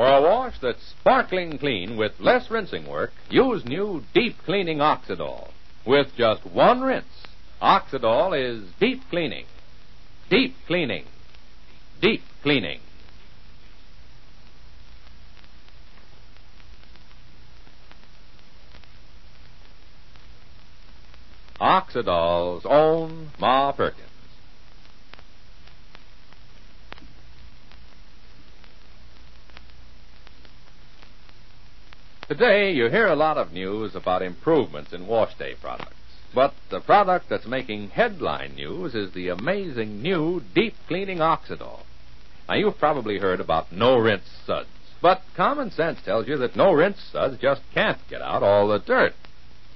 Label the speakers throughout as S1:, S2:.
S1: For a wash that's sparkling clean with less rinsing work, use new deep cleaning Oxidol. With just one rinse, Oxidol is deep cleaning. Deep cleaning. Deep cleaning. Oxidol's own Ma Perkins. Today, you hear a lot of news about improvements in wash day products. But the product that's making headline news is the amazing new deep cleaning Oxidol. Now, you've probably heard about no rinse suds. But common sense tells you that no rinse suds just can't get out all the dirt.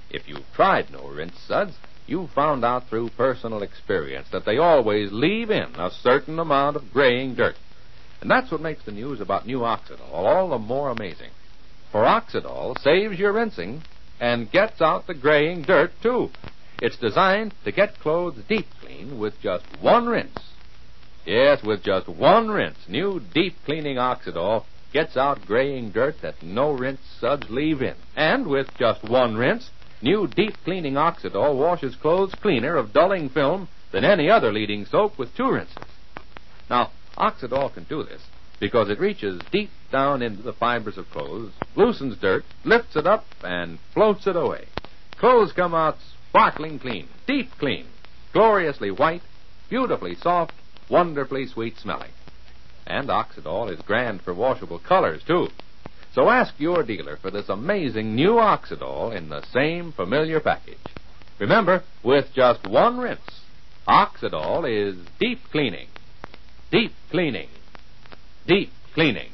S1: If you've tried no rinse suds, you've found out through personal experience that they always leave in a certain amount of graying dirt. And that's what makes the news about new Oxidol all the more amazing. For Oxidol saves your rinsing and gets out the graying dirt, too. It's designed to get clothes deep clean with just one rinse. Yes, with just one rinse, new deep cleaning Oxidol gets out graying dirt that no rinse suds leave in. And with just one rinse, new deep cleaning Oxidol washes clothes cleaner of dulling film than any other leading soap with two rinses. Now, Oxidol can do this because it reaches deep down into the fibers of clothes, loosens dirt, lifts it up, and floats it away. Clothes come out sparkling clean, deep clean, gloriously white, beautifully soft, wonderfully sweet smelling. And Oxidol is grand for washable colors, too. So ask your dealer for this amazing new Oxidol in the same familiar package. Remember, with just one rinse, Oxidol is deep cleaning. Deep cleaning. Deep cleaning.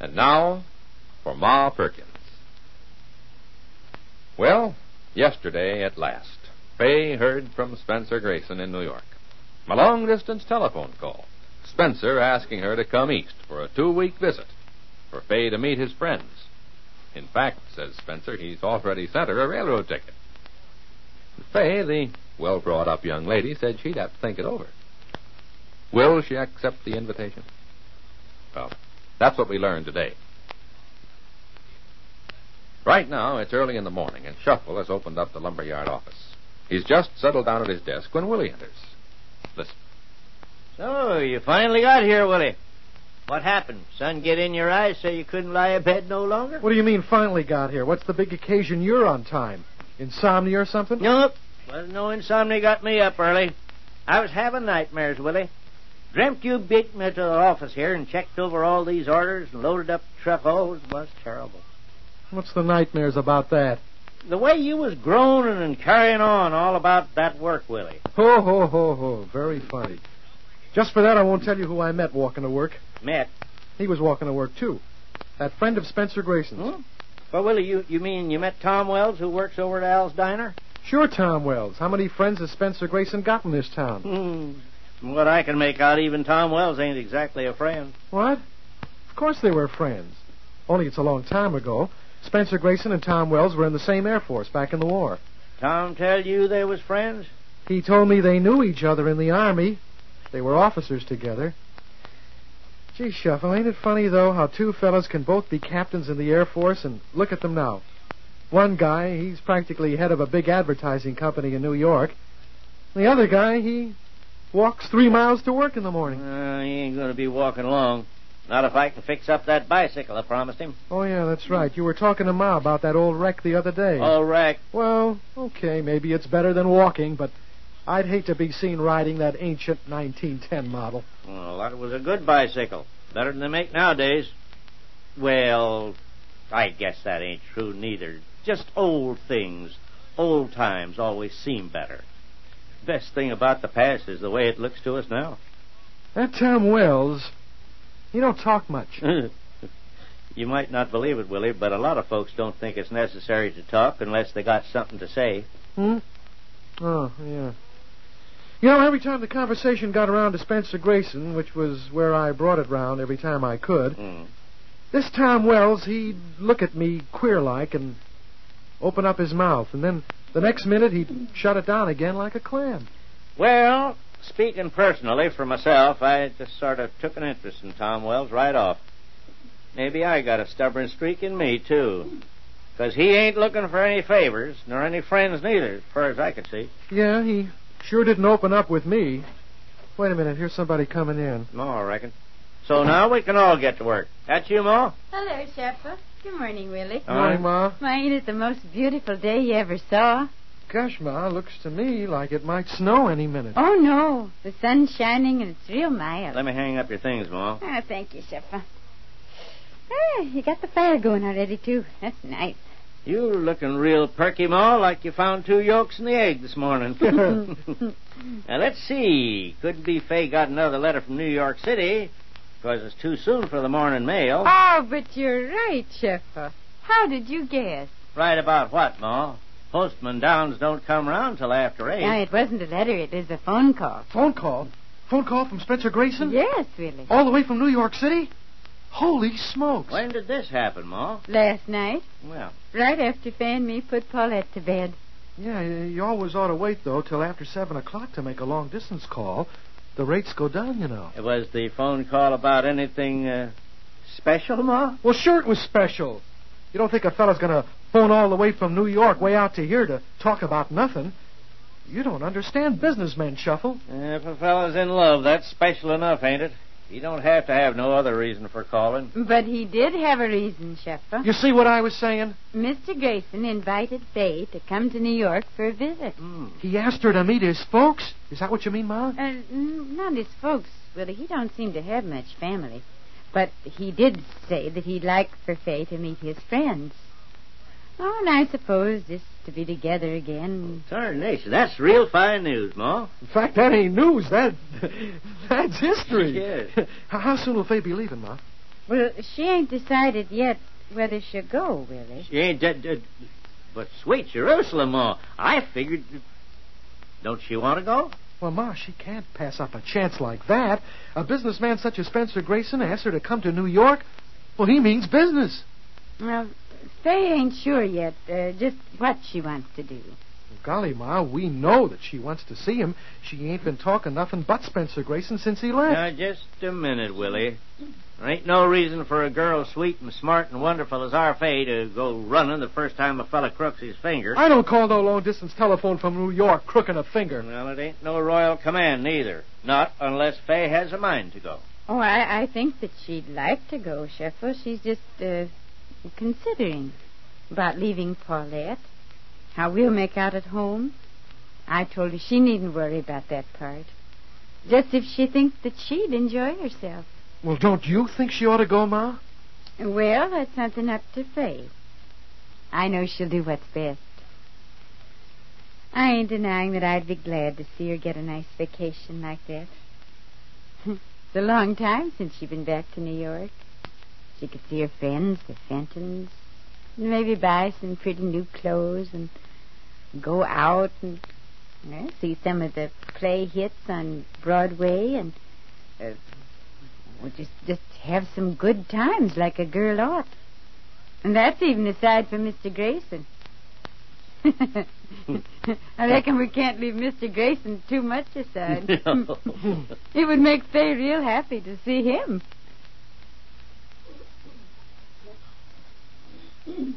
S1: And now for Ma Perkins. Well, yesterday at last, Fay heard from Spencer Grayson in New York. A long distance telephone call. Spencer asking her to come east for a two week visit, for Fay to meet his friends. In fact, says Spencer, he's already sent her a railroad ticket. Fay, the well brought up young lady, said she'd have to think it over. Will she accept the invitation? Well, that's what we learned today. Right now, it's early in the morning, and Shuffle has opened up the lumberyard office. He's just settled down at his desk when Willie enters. Listen.
S2: So, you finally got here, Willie. What happened? Sun get in your eyes so you couldn't lie abed no longer?
S3: What do you mean finally got here? What's the big occasion you're on time? Insomnia or something?
S2: Nope. Wasn't no insomnia got me up early. I was having nightmares, Willie. Dreamt you beat me to the office here and checked over all these orders and loaded up the truck. Oh, it was terrible.
S3: What's the nightmares about that?
S2: The way you was groaning and carrying on all about that work, Willie.
S3: Ho, ho, ho, ho. Very funny. Just for that, I won't tell you who I met walking to work.
S2: Met?
S3: He was walking to work, too. That friend of Spencer Grayson's.
S2: Hmm? Well, Willie, you, you mean you met Tom Wells, who works over at Al's Diner?
S3: Sure, Tom Wells. How many friends has Spencer Grayson got in this town?
S2: Hmm. From what I can make out, even Tom Wells ain't exactly a friend.
S3: What? Of course they were friends. Only it's a long time ago. Spencer Grayson and Tom Wells were in the same Air Force back in the war.
S2: Tom tell you they was friends?
S3: He told me they knew each other in the Army. They were officers together. Gee, Shuffle, ain't it funny, though, how two fellas can both be captains in the Air Force and look at them now. One guy, he's practically head of a big advertising company in New York. The other guy, he walks three miles to work in the morning.
S2: Uh, he ain't going to be walking long. Not if I can fix up that bicycle I promised him.
S3: Oh, yeah, that's right. You were talking to Ma about that old wreck the other day.
S2: Old wreck?
S3: Well, okay, maybe it's better than walking, but I'd hate to be seen riding that ancient 1910 model.
S2: Well, that was a good bicycle. Better than they make nowadays. Well, I guess that ain't true neither. Just old things, old times always seem better. Best thing about the past is the way it looks to us now.
S3: That Tom Wells, he don't talk much.
S2: you might not believe it, Willie, but a lot of folks don't think it's necessary to talk unless they got something to say.
S3: Hmm? Oh, yeah. You know, every time the conversation got around to Spencer Grayson, which was where I brought it round every time I could,
S2: Mm.
S3: this Tom Wells, he'd look at me queer like and open up his mouth, and then The next minute, he'd shut it down again like a clam.
S2: Well, speaking personally for myself, I just sort of took an interest in Tom Wells right off. Maybe I got a stubborn streak in me, too. Because he ain't looking for any favors, nor any friends neither, as far as I can see.
S3: Yeah, he sure didn't open up with me. Wait a minute, here's somebody coming in.
S2: No, I reckon. So now we can all get to work. That's you, Ma?
S4: Hello, Shuffle. Good morning, Willie.
S2: All
S3: Morning, Ma.
S4: Why, ain't it the most beautiful day you ever saw?
S3: Gosh, Ma, looks to me like it might snow any minute.
S4: Oh, no. The sun's shining and it's real mild.
S2: Let me hang up your things, Ma.
S4: Ah, thank you, Shuffle. Ah, you got the fire going already, too. That's nice.
S2: You looking real perky, Ma, like you found two yolks in the egg this morning. now, let's see. Could be Fay got another letter from New York City, because it's too soon for the morning mail.
S4: Oh, but you're right, Shuffle. How did you guess?
S2: Right about what, Ma? Postman Downs don't come round till after eight.
S4: Now, it wasn't a letter, it was a phone call.
S3: Phone call? Phone call from Spencer Grayson?
S4: Yes, Willie.
S3: All the way from New York City? Holy smokes.
S2: When did this happen, Ma?
S4: Last night,
S2: Well,
S4: right after Fay and me put Paulette to bed.
S3: Yeah, you always ought to wait, though, till after 7 o'clock to make a long distance call. The rates go down, you know.
S2: it was the phone call about anything uh, special, Ma?
S3: Well, sure it was special. You don't think a fella's going to phone all the way from New York way out to here to talk about nothing? You don't understand businessmen, Shuffle.
S2: If a fella's in love, that's special enough, ain't it? He don't have to have no other reason for calling.
S4: But he did have a reason, Shuffle.
S3: You see what I was saying?
S4: Mr. Grayson invited Fay to come to New York for a visit.
S2: Hmm.
S3: He asked her to meet his folks. Is that what you mean, Ma?
S4: Uh, n- not his folks, Willie. He don't seem to have much family. But he did say that he'd like for Fay to meet his friends. Oh, and I suppose just to be together again.
S2: Oh, tarnation, that's real fine news, Ma.
S3: In fact, that ain't news. That that's history.
S2: Yes.
S3: How, how soon will Fay be leaving, Ma?
S4: Well, she ain't decided yet whether she'll go, Willie.
S2: She ain't dead, dead. But sweet Jerusalem, Ma, I figured. Don't she want to go?
S3: Well, Ma, she can't pass up a chance like that. A businessman such as Spencer Grayson asked her to come to New York. Well, he means business.
S4: Well, Fay ain't sure yet uh, just what she wants to do.
S3: Golly, Ma, we know that she wants to see him. She ain't been talking nothing but Spencer Grayson since he left.
S2: Now, just a minute, Willie. There ain't no reason for a girl sweet and smart and wonderful as our Fay to go running the first time a fella crooks his finger.
S3: I don't call no long distance telephone from New York crooking a finger.
S2: Well, it ain't no royal command neither. Not unless Fay has a mind to go.
S4: Oh, I, I think that she'd like to go, Shuffle. She's just uh, considering about leaving Paulette. How we'll make out at home. I told her she needn't worry about that part. Just if she thinks that she'd enjoy herself.
S3: Well, don't you think she ought to go, Ma?
S4: Well, that's something up to Fay. I know she'll do what's best. I ain't denying that I'd be glad to see her get a nice vacation like that. it's a long time since she's been back to New York. She could see her friends, the Fentons, and maybe buy some pretty new clothes and go out and well, see some of the play hits on Broadway and uh, well, just just have some good times like a girl ought. And that's even aside from Mr. Grayson. I reckon we can't leave Mr. Grayson too much aside. it would make Fay real happy to see him.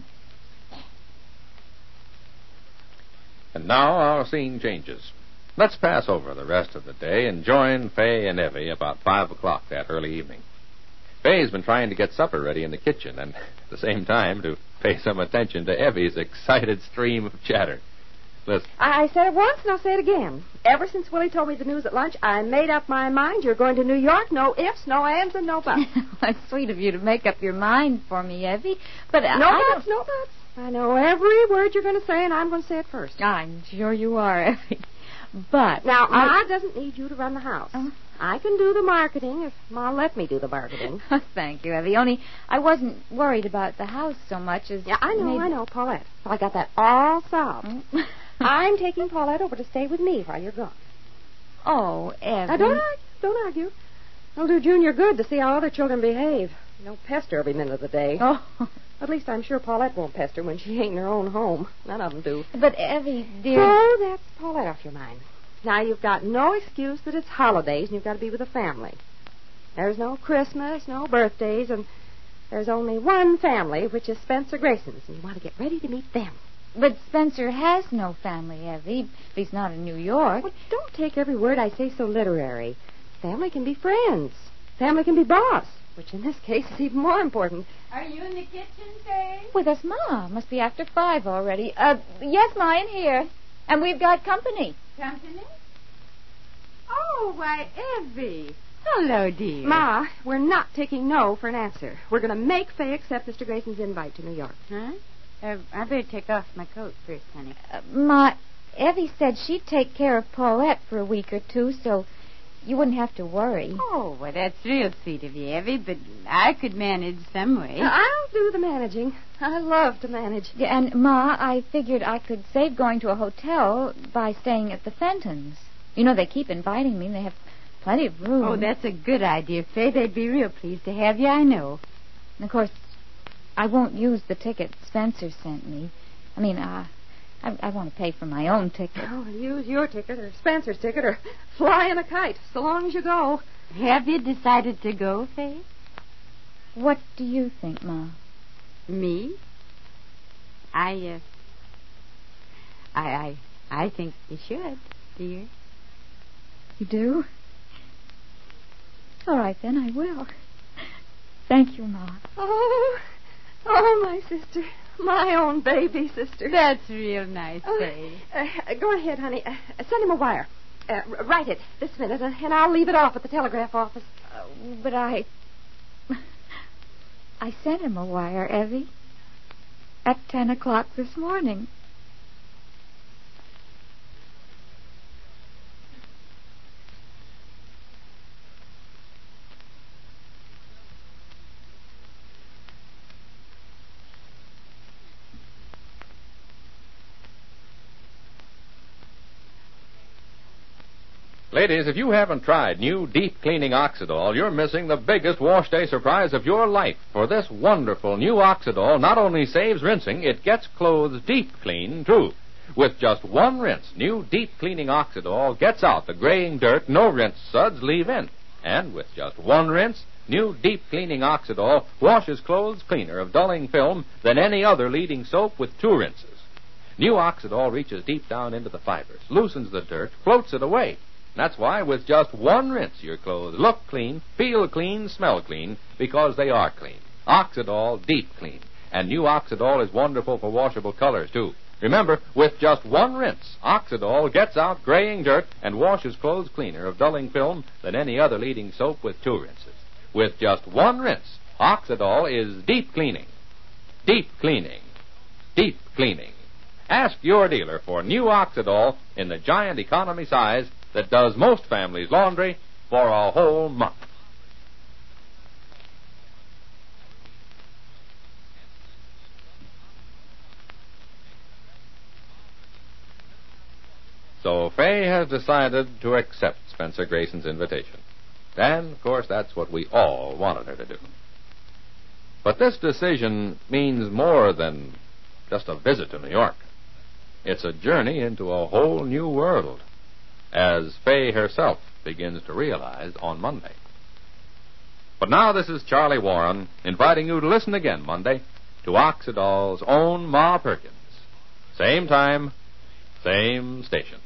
S1: And now our scene changes. Let's pass over the rest of the day and join Fay and Evie about five o'clock that early evening. Fay's been trying to get supper ready in the kitchen and at the same time to pay some attention to Evie's excited stream of chatter. Listen.
S5: I said it once and I'll say it again. Ever since Willie told me the news at lunch, I made up my mind you're going to New York. No ifs, no ands, and no buts.
S4: That's sweet of you to make up your mind for me, Evie. But uh,
S5: no
S4: I
S5: buts, no buts. I know every word you're going to say, and I'm going to say it first.
S4: I'm sure you are, Evie. But
S5: Now,
S4: I-
S5: Ma doesn't need you to run the house.
S4: Oh.
S5: I can do the marketing if Ma let me do the marketing.
S4: Thank you, Evie. Only I wasn't worried about the house so much as
S5: Yeah, I know,
S4: maybe-
S5: I know, Paulette. I got that all solved. I'm taking Paulette over to stay with me while you're gone.
S4: oh, Evie.
S5: Now, don't argue. Don't argue. It'll do Junior good to see how other children behave. No pester every minute of the day.
S4: Oh,
S5: At least I'm sure Paulette won't pester when she ain't in her own home. None of them do.
S6: But Evie, dear.
S5: Oh, that's Paulette off your mind. Now you've got no excuse that it's holidays and you've got to be with the family. There's no Christmas, no birthdays, and there's only one family, which is Spencer Grayson's, and you want to get ready to meet them.
S6: But Spencer has no family, Evie. If he's not in New York.
S5: Well, don't take every word I say so literary. Family can be friends. Family can be boss, which in this case is even more important.
S6: Are you in the kitchen, Fay? With us, Ma. Must be after five already. Uh, yes, Ma, in here. And we've got company.
S4: Company? Oh, why, Evie. Hello, dear.
S5: Ma, we're not taking no for an answer. We're going to make Fay accept Mr. Grayson's invite to New York.
S4: Huh? Uh, I better take off my coat first, honey.
S6: Uh, Ma, Evie said she'd take care of Paulette for a week or two, so you wouldn't have to worry.
S4: Oh, well, that's real sweet of you, Evie, but I could manage some way.
S5: Now, I'll do the managing. I love to manage.
S6: Yeah, and Ma, I figured I could save going to a hotel by staying at the Fentons. You know, they keep inviting me, and they have plenty of room.
S4: Oh, that's a good idea, Fay. They'd be real pleased to have you, I know.
S6: And of course, I won't use the ticket Spencer sent me. I mean, uh, I, I want to pay for my own ticket.
S5: Oh, use your ticket or Spencer's ticket or fly in a kite, so long as you go.
S4: Have you decided to go, Fay?
S6: What do you think, Ma?
S4: Me? I, uh, I, I, I think you should, dear.
S6: You do? All right, then, I will. Thank you, Ma.
S5: Oh, oh, my sister. My own baby sister.
S4: That's real nice,
S5: Oh,
S4: Fay.
S5: uh, go ahead, honey. Uh, send him a wire. Uh, r- write it this minute, uh, and I'll leave it off at the telegraph office.
S6: Uh, but I. I sent him a wire, Evie. At ten o'clock this morning.
S1: Ladies, if you haven't tried new deep cleaning Oxidol, you're missing the biggest wash day surprise of your life. For this wonderful new Oxidol not only saves rinsing, it gets clothes deep clean, too. With just one rinse, new deep cleaning Oxidol gets out the graying dirt no rinse suds leave in. And with just one rinse, new deep cleaning Oxidol washes clothes cleaner of dulling film than any other leading soap with two rinses. New Oxidol reaches deep down into the fibers, loosens the dirt, floats it away. That's why with just one rinse, your clothes look clean, feel clean, smell clean, because they are clean. Oxidol Deep Clean. And new Oxidol is wonderful for washable colors, too. Remember, with just one rinse, Oxidol gets out graying dirt and washes clothes cleaner of dulling film than any other leading soap with two rinses. With just one rinse, Oxidol is deep cleaning. Deep cleaning. Deep cleaning. Ask your dealer for new Oxidol in the giant economy size that does most families' laundry for a whole month. So Fay has decided to accept Spencer Grayson's invitation. And, of course, that's what we all wanted her to do. But this decision means more than just a visit to New York. It's a journey into a whole new world, as Fay herself begins to realize on Monday. But now this is Charlie Warren inviting you to listen again Monday to Oxidol's own Ma Perkins. Same time, same station.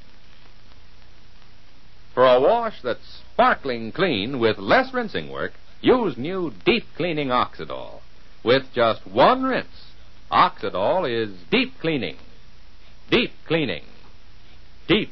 S1: For a wash that's sparkling clean with less rinsing work, use new deep cleaning Oxidol. With just one rinse, Oxidol is deep cleaning. Deep cleaning. Deep